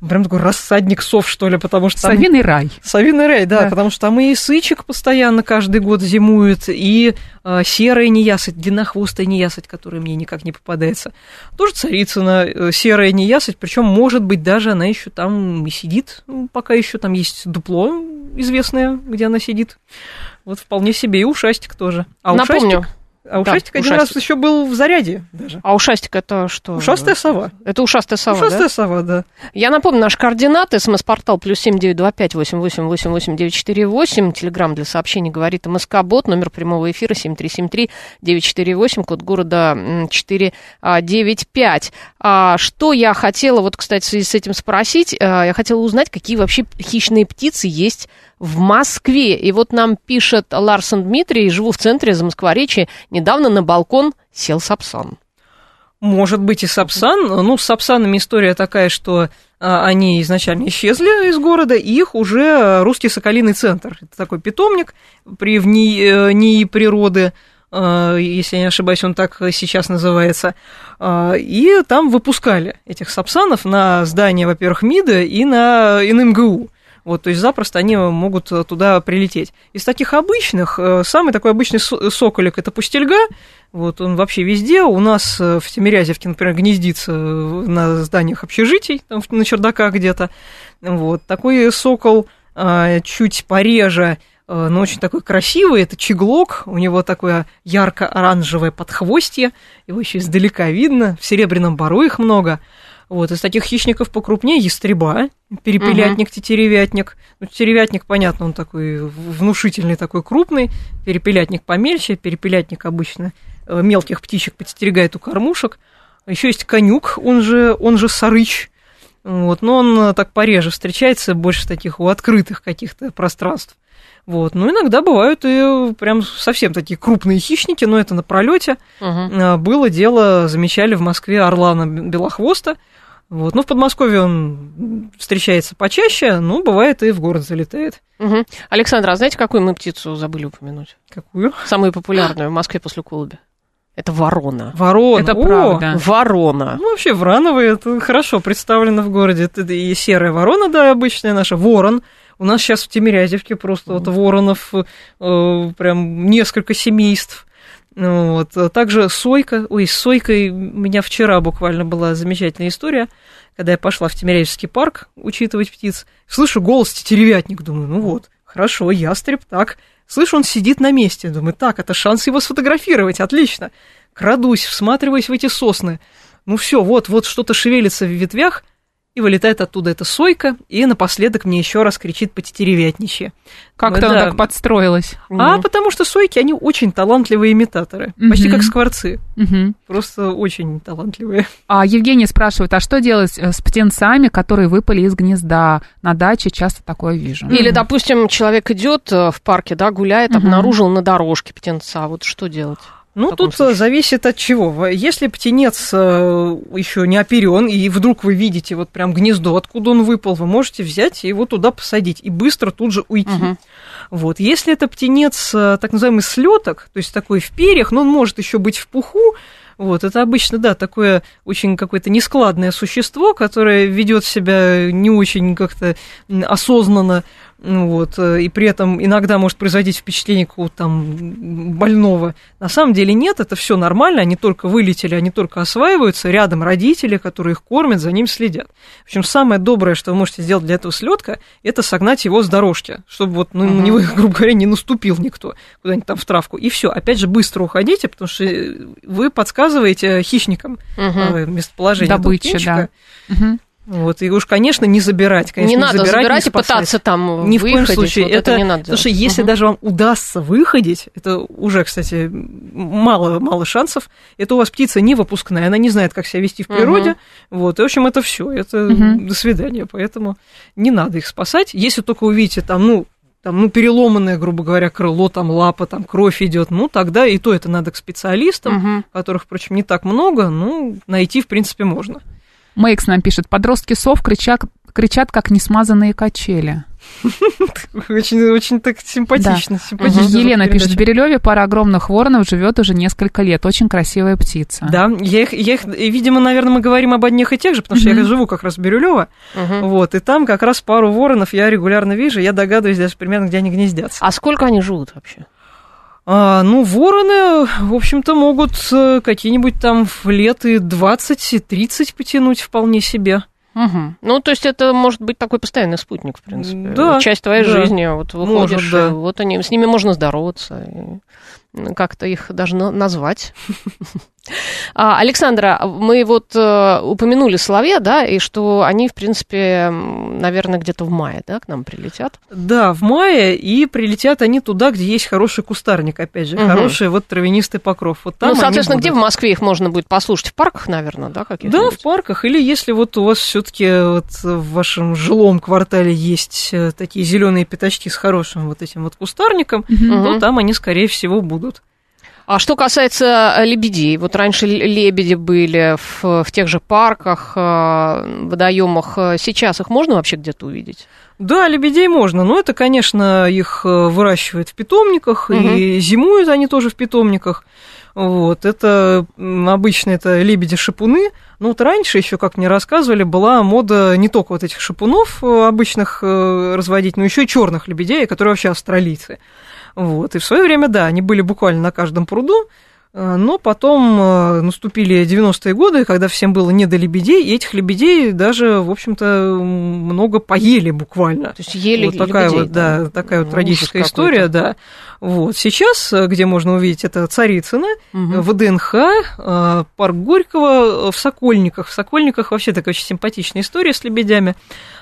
прям такой рассадник сов, что ли, потому что там... Совиный рай. Совиный рай, да, Да. потому что там и сычек постоянно каждый год зимует, и э, серая неясыть, длиннохвостая неясыть, которая мне никак не попадается. Тоже царицына, э, серая неясыть, причем, может быть, даже она еще там и сидит, м, пока еще там есть дупло известное, где она сидит. Вот вполне себе и ушастик тоже. А Напомню. ушастик, а Да, ушастик один ушастик. раз еще был в заряде даже. А ушастик это что? Ушастая сова. Это ушастая сова, да? Ушастая сова, да. Я напомню, наши координаты. СМС-портал плюс семь девять два пять восемь восемь восемь восемь девять четыре восемь. Телеграмм для сообщений говорит МСК Бот. Номер прямого эфира семь три семь три девять четыре восемь. Код города четыре девять пять. Что я хотела, вот, кстати, в связи с этим спросить, а, я хотела узнать, какие вообще хищные птицы есть в Москве. И вот нам пишет Ларсон Дмитрий, живу в центре Замоскворечья, недавно на балкон сел сапсан. Может быть и Сапсан. Ну, с Сапсанами история такая, что а, они изначально исчезли из города, их уже русский соколиный центр. Это такой питомник при в э, НИИ природы, э, если я не ошибаюсь, он так сейчас называется. А, И там выпускали этих сапсанов на здание, во-первых, МИДа и на и на МГУ. Вот, то есть запросто они могут э, туда прилететь. Из таких обычных, э, самый такой обычный со- соколик – это пустельга. Вот он вообще везде. У нас э, в Тимирязевке, например, гнездится на зданиях общежитий, там на чердаках где-то. Вот. Такой сокол э, чуть пореже, но очень такой красивый. Это чеглок. У него такое ярко-оранжевое подхвостье. Его еще издалека видно. В серебряном бару их много. Вот, из таких хищников покрупнее ястреба, перепелятник, тетеревятник. Ну, тетеревятник, понятно, он такой внушительный, такой крупный. Перепелятник помельче, перепелятник обычно э, мелких птичек подстерегает у кормушек. Еще есть конюк, он же, он же сарыч. Вот, но он э, так пореже встречается, больше таких у открытых каких-то пространств. Вот. Ну, иногда бывают и прям совсем такие крупные хищники, но это на пролете. А, Было дело, замечали в Москве орлана белохвоста. Вот. Ну, в Подмосковье он встречается почаще, но бывает и в город залетает. Мгм. Александра, а знаете, какую мы птицу забыли упомянуть? Какую? Самую популярную в Москве после голубя. Это ворона. Ворона. Это О, правда. Ворона. Ну, вообще, врановые, это хорошо представлено в городе. Это и серая ворона, да, обычная наша, ворон. У нас сейчас в Тимирязевке просто вот воронов э, прям несколько семейств. Ну, Вот. Также сойка. Ой, с сойкой у меня вчера буквально была замечательная история, когда я пошла в Тимирязевский парк учитывать птиц. Слышу голос тетеревятник, думаю, ну вот, хорошо, ястреб, так. Слышу, он сидит на месте, думаю, так, это шанс его сфотографировать, отлично. Крадусь, всматриваясь в эти сосны. Ну все, вот, вот что-то шевелится в ветвях, и вылетает оттуда эта сойка, и напоследок мне еще раз кричит по тетеревятничье. Как-то Да. она так подстроилась. А потому что сойки, они очень талантливые имитаторы, почти Мгм. как скворцы, Мгм. просто очень талантливые. А Евгений спрашивает, а что делать э, с птенцами, которые выпали из гнезда? На даче часто такое вижу. Или, допустим, человек идет э, в парке, да, гуляет, Мгм. обнаружил на дорожке птенца. Вот что делать? Ну, тут э, случае? зависит от чего. Если птенец еще не оперен, и вдруг вы видите вот прям гнездо, откуда он выпал, вы можете взять и его туда посадить, и быстро тут же уйти. Мгм. Вот. Если это птенец, э, так называемый слеток, то есть такой в перьях, но он может еще быть в пуху, вот, это обычно, да, такое очень какое-то нескладное существо, которое ведет себя не очень как-то осознанно, ну вот, э, и при этом иногда может производить впечатление какого-то там больного. На самом деле нет, это все нормально, они только вылетели, они только осваиваются, рядом родители, которые их кормят, за ним следят. В общем, самое доброе, что вы можете сделать для этого слетка, это согнать его с дорожки, чтобы вот ну, на него, грубо говоря, не наступил никто куда-нибудь там в травку. И все, опять же, быстро уходите, потому что э, вы подсказываете хищникам э, местоположение Добыча, да. Мгм. Вот, и уж, конечно, не забирать, конечно, не надо забирать, забирать не и пытаться там Ни в коем выходить. случае. Вот это, это, не надо Потому что делать. если Мгм. даже вам удастся выходить, это уже, кстати, мало, мало шансов. Это у вас птица не выпускная, она не знает, как себя вести в природе. Вот, и, в общем, это все. Это Мгм. до свидания. Поэтому не надо их спасать. Если только увидите там, ну, там, ну, переломанное, грубо говоря, крыло, там, лапа, там, кровь идет, ну, тогда и то это надо к специалистам, Мгм. которых, впрочем, не так много, ну, найти, в принципе, можно. Мейкс нам пишет, подростки сов кричат, кричат как несмазанные качели. Очень, очень так симпатично. Да. симпатично Елена вот пишет, в. Бирюлеве пара огромных воронов живет уже несколько лет. Очень красивая птица. Да, я их, я их, и, видимо, наверное, мы говорим об одних и тех же, потому что я живу как раз в Бирюлево, Мгм. вот, и там как раз пару воронов я регулярно вижу, я догадываюсь даже примерно, где они гнездятся. А сколько они живут вообще? А, ну, вороны, в общем-то, могут э, какие-нибудь там в лет и 20, и 30 потянуть вполне себе. Мгм. Ну, то есть это может быть такой постоянный спутник, в принципе. Да, Часть твоей да. жизни. Вот выходишь, Может, да. вот они, с ними можно здороваться. как-то их даже на- назвать. А, Александра, мы вот э, упомянули соловья, да, и что они, в принципе, наверное, где-то в мае, да, к нам прилетят. Да, в мае, и прилетят они туда, где есть хороший кустарник, опять же, Мгм. хороший вот травянистый покров. Вот там ну, соответственно, где в. Москве их можно будет послушать? В парках, наверное, да, каких Да, в парках, или если вот у вас все-таки вот в вашем жилом квартале есть э, такие зеленые пятачки с хорошим вот этим вот кустарником, то там они, скорее всего, будут. А что касается э, лебедей, вот раньше лебеди были в, в тех же парках, э, водоемах. Э, Сейчас их можно вообще где-то увидеть? Да, лебедей можно, но это, конечно, их выращивают в питомниках, и зимуют они тоже в питомниках. Вот, это обычно это лебеди-шипуны. Но вот раньше еще, как мне рассказывали, была мода не только вот этих шипунов обычных разводить, но еще и черных лебедей, которые вообще австралийцы. Вот, и в свое время, да, они были буквально на каждом пруду, э, но потом э, наступили 90-е годы, когда всем было не до лебедей, и этих лебедей даже, в общем-то, много поели буквально. То есть ели вот такая лебедей, вот, да, такая вот трагическая история, да. Вот сейчас, э, где можно увидеть, это Царицыно, Мгм. в ДНХ, э, парк Горького, в Сокольниках. В Сокольниках вообще такая очень симпатичная история с лебедями.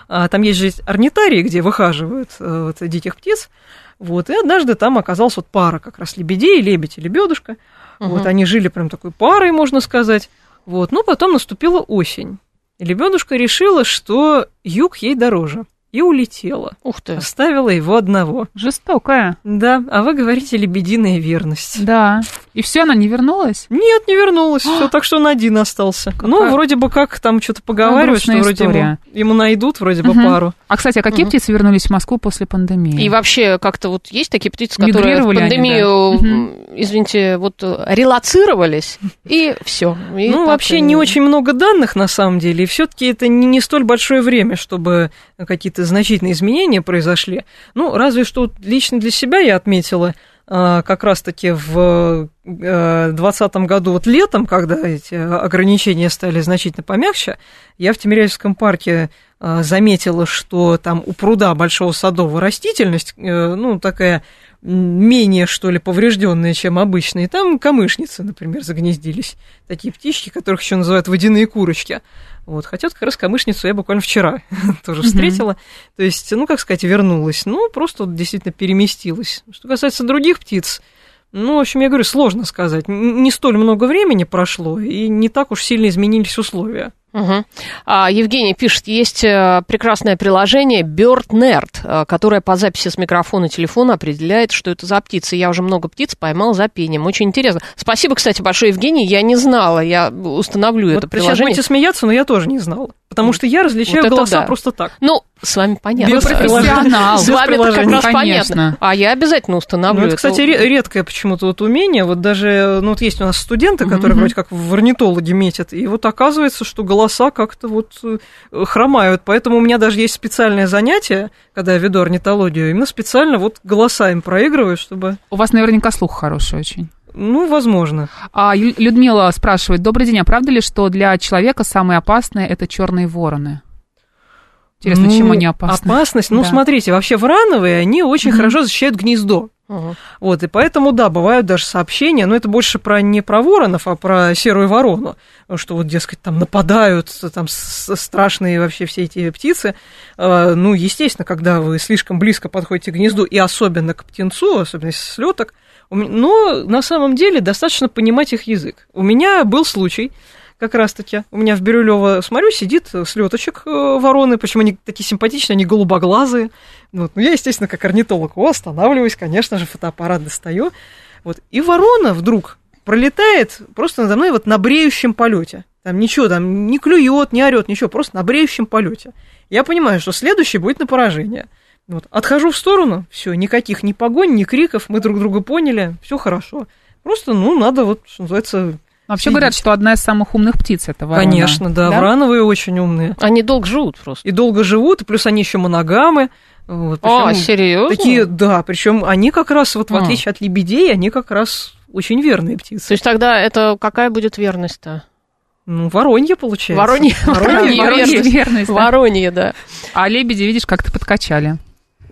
А, Там есть же орнитарии, где выхаживают вот диких птиц. Вот, и однажды там оказалась вот пара как раз лебедей, лебедь и лебедушка. Вот Мгм. они жили прям такой парой, можно сказать. Вот, но потом наступила осень. И лебедушка решила, что юг ей дороже. И улетела. Ух ты. Оставила его одного. Жестокая. Да, а вы говорите лебединая верность. Да. И все, она не вернулась? Нет, не вернулась, все, так что он один остался. Ну, вроде бы как там что-то поговаривают, что вроде ему, ему найдут вроде бы Мгм. пару. А, кстати, а какие Мгм. птицы вернулись в Москву после пандемии? И вообще как-то вот есть такие птицы, которые в Мигрировали они, пандемию, да. извините, вот э, релацировались, и все. ну, вообще не очень много данных на самом деле, и все-таки это не, не столь большое время, чтобы какие-то значительные изменения произошли. Ну, разве что лично для себя я отметила, а, как раз-таки в 2020 году, вот летом, когда эти ограничения стали значительно помягче, я в Тимирязевском парке а, заметила, что там у пруда Большого Садового растительность, э, ну, такая менее, что ли, поврежденная, чем обычно. И там камышницы, например, загнездились. Такие птички, которых еще называют водяные курочки. Вот, хотя как раз камышницу я буквально вчера тоже встретила. То есть, ну, как сказать, вернулась. Ну, просто вот действительно переместилась. Что касается других птиц, ну, в общем, я говорю, сложно сказать. Не столь много времени прошло, и не так уж сильно изменились условия. Мгм. А, Евгений пишет, есть э, прекрасное приложение BirdNerd, э, которое по записи с микрофона телефона определяет, что это за птица. Я уже много птиц поймал за пением. Очень интересно. Спасибо, кстати, большое, Евгений. Я не знала. Я установлю это Вот сейчас приложение. будете смеяться, но я тоже не знала. Потому что я различаю Вот это голоса да. просто так. Ну, с вами понятно. Без С профессионал. С вами это как раз Конечно. понятно. А я обязательно установлю Ну, это, кстати, ре- редкое почему-то вот умение. Вот даже, ну, вот есть у нас студенты, которые вроде как в орнитологи метят, и вот оказывается, что голоса как-то вот э, хромают. Поэтому у меня даже есть специальное занятие, когда я веду орнитологию, именно специально вот голоса им проигрываю, чтобы, У вас наверняка слух хороший очень. ну, возможно. А Людмила спрашивает, добрый день, а правда ли, что для человека самые опасные это черные вороны? Интересно, Ну, чем они опасны? Опасность. Ну, Да. смотрите, вообще врановые, они очень хорошо защищают гнездо. Мгм. Вот, и поэтому, да, бывают даже сообщения, но это больше про не про воронов, а про серую ворону, что вот, дескать, там нападают, там страшные вообще все эти птицы. Э, Ну, естественно, когда вы слишком близко подходите к гнезду, и особенно к птенцу, особенно если слеток, но на самом деле достаточно понимать их язык. У меня был случай, как раз-таки. У меня в Бирюлево, смотрю, сидит слеточек э, вороны, причем они такие симпатичные, они голубоглазые. Вот. Ну, я, естественно, как орнитолог, останавливаюсь, конечно же, фотоаппарат достаю. Вот. И ворона вдруг пролетает просто надо мной вот на бреющем полете. Там ничего, там не клюет, не орет, ничего, просто на бреющем полете. Я понимаю, что следующий будет на поражение. Вот. Отхожу в сторону, все, никаких ни погонь, ни криков, мы друг друга поняли, все хорошо. Просто, ну, надо вот, что называется, Вообще Следить. говорят, что одна из самых умных птиц это ворона. Конечно, да, врановые очень умные. Они долго живут просто. И долго живут, и плюс они еще моногамы. Вот, А, серьезно? Такие, да, причем они как раз, вот в А. отличие от лебедей, они как раз очень верные птицы. То есть тогда это какая будет верность-то? Ну, воронье получается. Воронье, воронье, Воронье верность. верность, да. Воронье, да. А лебеди, видишь, как-то подкачали.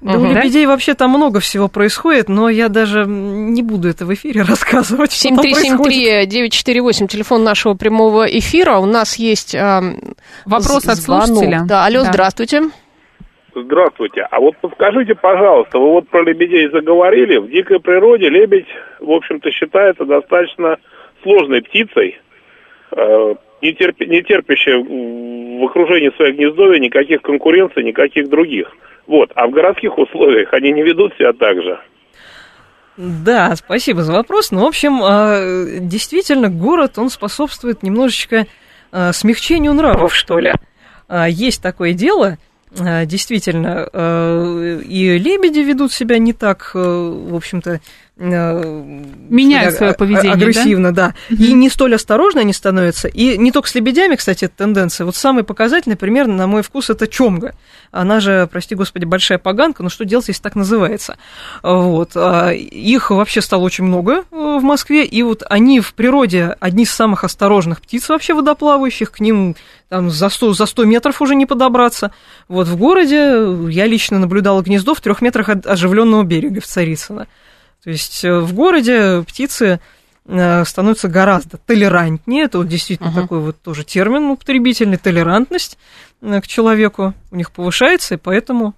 Да, у Мгм. лебедей вообще там много всего происходит, но я даже не буду это в эфире рассказывать. что там происходит. 7373948, телефон нашего прямого эфира. У нас есть ам, Вопрос от слушателя. Да, алло, Да. здравствуйте. Здравствуйте. А вот подскажите, пожалуйста, вы вот про лебедей заговорили. В дикой природе лебедь, в общем-то, считается достаточно сложной птицей, э, не, терпи- не в окружении своих гнездовья никаких конкуренций, никаких других. Вот. А в городских условиях они не ведут себя так же. Да, спасибо за вопрос. Ну, в общем, э, действительно, город, он способствует немножечко э, смягчению нравов, что ли. А, Есть такое дело, действительно, и лебеди ведут себя не так, в общем-то, Меняют что ли, свое поведение, Агрессивно, да. И не столь осторожно они становятся. И не только с лебедями, кстати, эта тенденция. Вот самый показательный пример, на мой вкус, это чомга. Она же, прости господи, большая поганка, но что делать, если так называется? Вот. а Их вообще стало очень много э, в Москве, и вот они в природе одни из самых осторожных птиц вообще водоплавающих, к ним там за 100, за 100 метров уже не подобраться. Вот в городе я лично наблюдала гнездо в трех метрах от оживленного берега в Царицыно. То есть э, в городе птицы э, становятся гораздо толерантнее. Это вот действительно Ага. такой вот тоже термин употребительный, толерантность э, к человеку у них повышается, и поэтому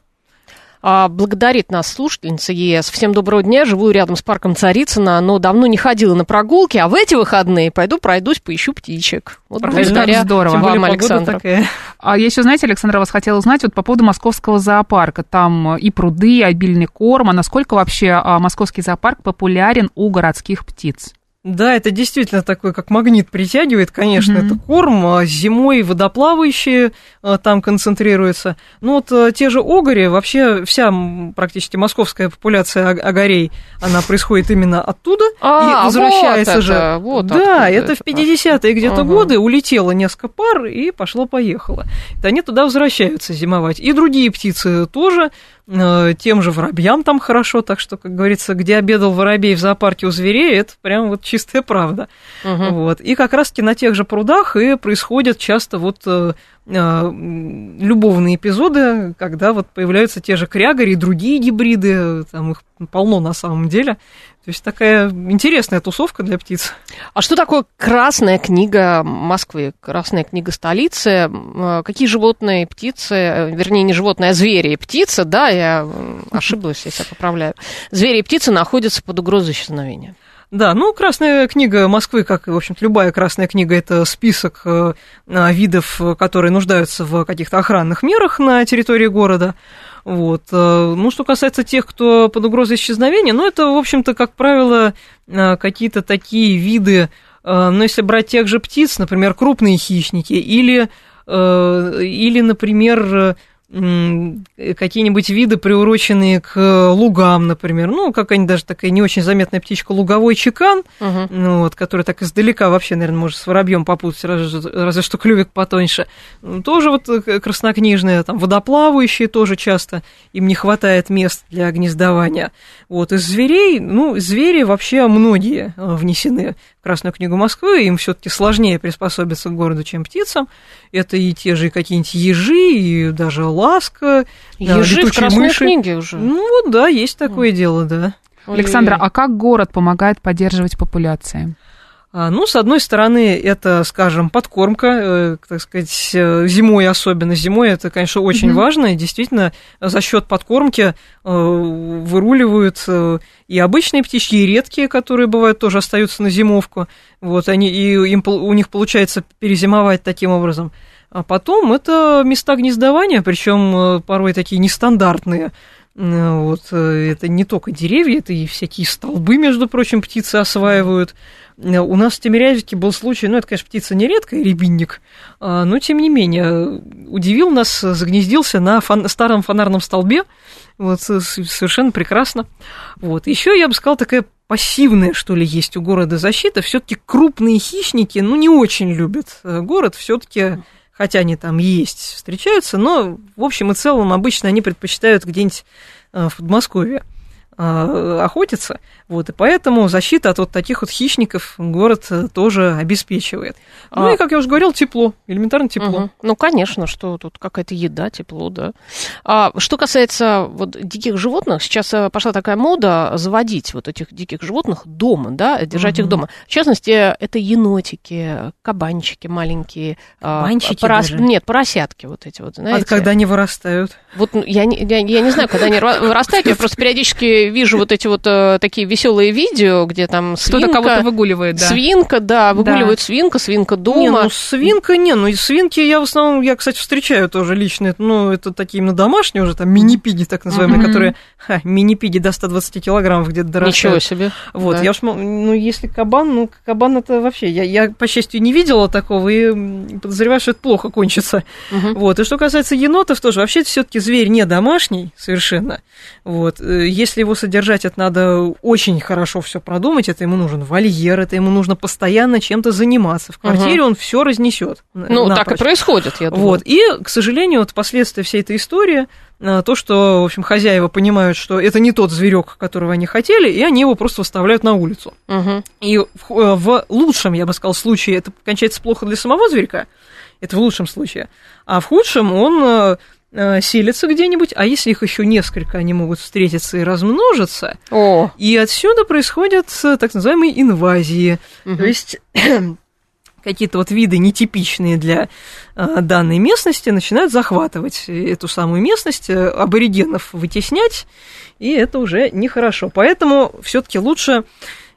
А, благодарит нас слушательница ЕС. Всем доброго дня. Живу рядом с парком Царицына, но давно не ходила на прогулки, а в эти выходные пойду пройдусь, поищу птичек. Вот Правильно. благодаря Здорово. тем более вам, Александр. такая. А я еще, знаете, Александра, вас хотела узнать вот по поводу московского зоопарка. Там и пруды, и обильный корм. А насколько вообще а, московский зоопарк популярен у городских птиц? Да, это действительно такой, как магнит притягивает, конечно, Мгм. это корм, а зимой водоплавающие а, там концентрируются. Ну вот а, те же огори, вообще вся практически московская популяция ог- огорей, она происходит именно оттуда А, и возвращается вот же. это, вот да, это это в 50-е где-то Ага. годы улетело несколько пар и пошло-поехало. Они туда возвращаются зимовать. И другие птицы тоже, э, тем же воробьям там хорошо, так что, как говорится, где обедал воробей в зоопарке у зверей, это прям вот чистая правда. Мгм. Вот. И как раз-таки на тех же прудах и происходят часто вот э, э, любовные эпизоды, когда вот появляются те же крягари и другие гибриды, там их полно на самом деле. То есть такая интересная тусовка для птиц. А что такое Красная книга Москвы, Красная книга столицы? Э, Какие животные, птицы, э, вернее, не животные, а звери и птицы, да, я ошиблась, если я поправляю. Звери и птицы находятся под угрозой исчезновения. Да, ну, Красная книга Москвы, как и, в общем-то, любая Красная книга, это список э, а, видов, э, которые нуждаются в каких-то охранных мерах на территории города. Вот. э, Ну, что касается тех, кто под угрозой исчезновения, ну, это, в общем-то, как правило, э, какие-то такие виды, э, ну, если брать тех же птиц, например, крупные хищники, или, или например, какие-нибудь виды, приуроченные к лугам, например. Ну, какая-нибудь даже такая не очень заметная птичка, луговой чекан, Мгм. ну, вот, который так издалека вообще, наверное, может с воробьем попутать, разве, разве что клювик потоньше. Ну, Тоже вот э, краснокнижные, там, водоплавающие тоже часто, им не хватает мест для гнездования. Вот, из зверей, ну, звери вообще многие э, внесены в Красную книгу Москвы, им все таки сложнее приспособиться к городу, чем птицам. Это и те же какие-нибудь ежи, и даже ласка, да, Ежи в Красной мыши. книге уже. Ну, вот, да, есть такое дело, да. Александра, а как город помогает поддерживать популяции? А, Ну, с одной стороны, это, скажем, подкормка, э, так сказать, э, зимой особенно. Зимой это, конечно, очень Мгм. важно, и действительно за счет подкормки э, выруливают и обычные птички, и редкие, которые бывают тоже остаются на зимовку. Вот они и им, у них получается перезимовать таким образом. А потом это места гнездования, причем порой такие нестандартные. Э, Вот, э, это не только деревья, это и всякие столбы, между прочим, птицы осваивают. Э, У нас в Тимирязевке был случай, ну, это, конечно, птица не редкая, рябинник, а, но, тем не менее, удивил нас, загнездился на фон- старом фонарном столбе, вот, совершенно прекрасно. Вот, еще, я бы сказала, такая пассивная, что ли, есть у города защита. Все-таки крупные хищники, ну, не очень любят э, город, все-таки, хотя они там есть, встречаются, но, в общем и целом, обычно они предпочитают где-нибудь э, в Подмосковье охотиться, вот, и поэтому защита от вот таких вот хищников город э, тоже обеспечивает. Ну А- и, как я уже говорил, тепло, элементарно тепло. Мгм. Ну, конечно, что тут какая-то еда, тепло, да. А, что касается вот диких животных, сейчас э, пошла такая мода заводить вот этих диких животных дома, да, держать их Мгм. дома. В частности, это енотики, кабанчики маленькие. а, Кабанчики порос- даже? Нет, поросятки вот эти вот, знаете. А когда они вырастают? Вот ну, я не, я, я не знаю, когда они ра- вырастают, я просто периодически вижу вот эти вот э, такие веселые видео, где там Кто-то свинка, кого-то выгуливает, да. свинка, да, выгуливают свинка, свинка дома. Не, ну свинка не, ну и свинки я в основном, я, кстати, встречаю тоже лично, это, ну, это такие именно домашние уже, там, мини-пиги, так называемые, Мгм. которые, ха, мини-пиги до 120 килограммов где-то дорастают. Ничего себе. Вот, Да. я уж, ну, если кабан, ну, кабан это вообще, я, я, по счастью, не видела такого и подозреваю, что это плохо кончится. Мгм. Вот, и что касается енотов тоже, вообще это все-таки зверь не домашний совершенно. Вот, э, если его содержать, это надо очень хорошо все продумать, это ему нужен вольер, это ему нужно постоянно чем-то заниматься. В квартире он все разнесет. Ну, так и происходит, я думаю. Вот, и, к сожалению, вот последствия всей этой истории, а, то, что, в общем, хозяева понимают, что это не тот зверек, которого они хотели, и они его просто выставляют на улицу. Мгм. И в, э, в лучшем, я бы сказал, случае это кончается плохо для самого зверька, это в лучшем случае, а в худшем он э, селится где-нибудь, а если их еще несколько, они могут встретиться и размножиться, О, и отсюда происходят э, так называемые инвазии, Мгм. то есть какие-то вот виды нетипичные для э, данной местности начинают захватывать эту самую местность, аборигенов вытеснять, и это уже нехорошо. Поэтому все-таки лучше,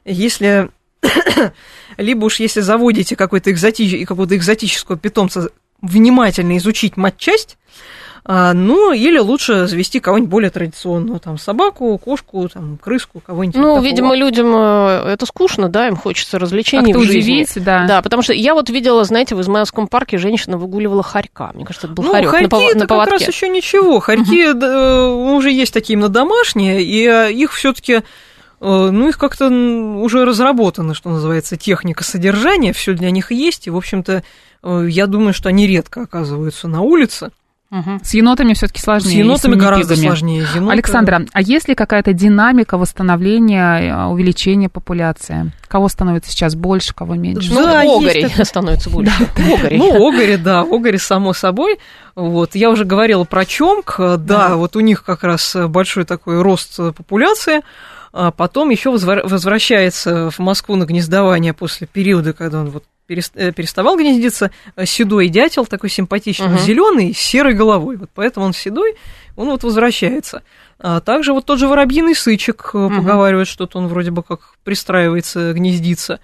если либо уж если заводите какой-то экзоти... какого-то экзотического питомца, внимательно изучить матчасть, а, ну, или лучше завести кого-нибудь более традиционного, там, собаку, кошку, там, крыску, кого-нибудь ну, такого. видимо, людям э, это скучно, да, им хочется развлечений Как-то в жизни. удивить, да. Да, потому что я вот видела, знаете, в Измаилском парке женщина выгуливала хорька. Мне кажется, это был Ну, хорек хорьки на, пов- это на как поводке. раз еще ничего. Хорьки да, уже есть такие именно домашние, и э, их все-таки ну, их как-то уже разработана, что называется, техника содержания, все для них есть, и, в общем-то, э, я думаю, что они редко оказываются на улице. Мгм. С енотами все-таки сложнее. С енотами гораздо минипигами. сложнее. Еноты- Александра, а есть ли какая-то динамика восстановления, э, увеличения популяции? Кого становится сейчас больше, кого меньше? Ну, Да, есть огорей это. становится больше. Огорей. Ну, огори, да, огори, само собой. Вот, я уже говорила про чомк, да, Да. вот у них как раз большой такой рост э, популяции. А потом еще возвращается в Москву на гнездование после периода, когда он вот э, переставал гнездиться, э, седой дятел, такой симпатичный, Мгм. зеленый, с серой головой. Вот поэтому он седой, он вот возвращается. А также вот тот же воробьиный сычек э, Мгм. поговаривает, что-то он вроде бы как пристраивается, гнездится.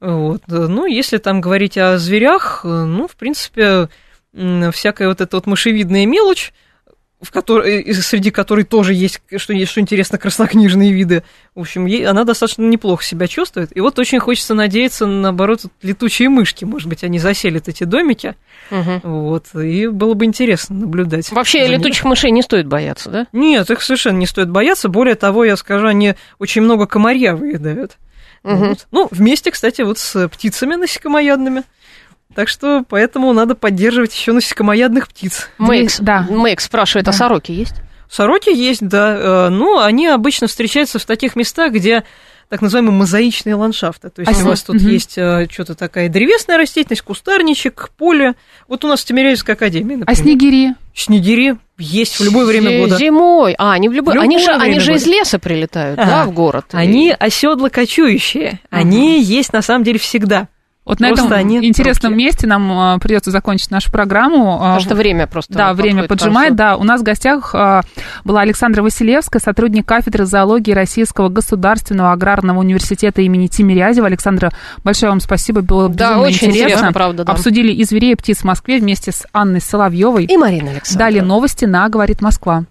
Вот. э, Ну, если там говорить о зверях, э, ну, в принципе, всякая вот эта вот мышевидная мелочь, в которой, и среди которой тоже есть, что, есть, что интересно, краснокнижные виды. В общем, ей, она достаточно неплохо себя чувствует. И вот очень хочется надеяться, наоборот, летучие мышки, может быть, они заселят эти домики. Мгм. Вот, и было бы интересно наблюдать. Вообще летучих мышей не стоит бояться, да? Нет, их совершенно не стоит бояться. Более того, я скажу, они очень много комарья выедают. Мгм. Вот. Ну, вместе, кстати, вот с птицами насекомоядными. Так что поэтому надо поддерживать еще насекомоядных птиц. Мэйкс, да. Мэйкс спрашивает, а Да. сороки есть? Сороки есть, да. э, Ну, они обычно встречаются в таких местах, где так называемые мозаичные ландшафты. То есть А у вас тут мгм. есть что-то такая древесная растительность, кустарничек, поле. Вот у нас в Тимирязевской академии, А например. снегири? Снегири есть в любое время года. Зимой. А, они в любое... В они любое же, они же из года. леса прилетают, Ага. да, в город. Они оседло кочующие. Они есть на самом деле всегда. Вот на Просто этом интересном робкие. месте нам придется закончить нашу программу. Потому А, что время просто Да, время поджимает. Да, у нас в гостях а, была Александра Василевская, сотрудник кафедры зоологии Российского государственного аграрного университета имени Тимирязева. Александра, большое вам спасибо, было Да, безумно очень интересно. интересно, правда, да. Обсудили и зверей, и птиц в Москве вместе с Анной Соловьевой. И Марина Александровна. Далее новости на «Говорит Москва».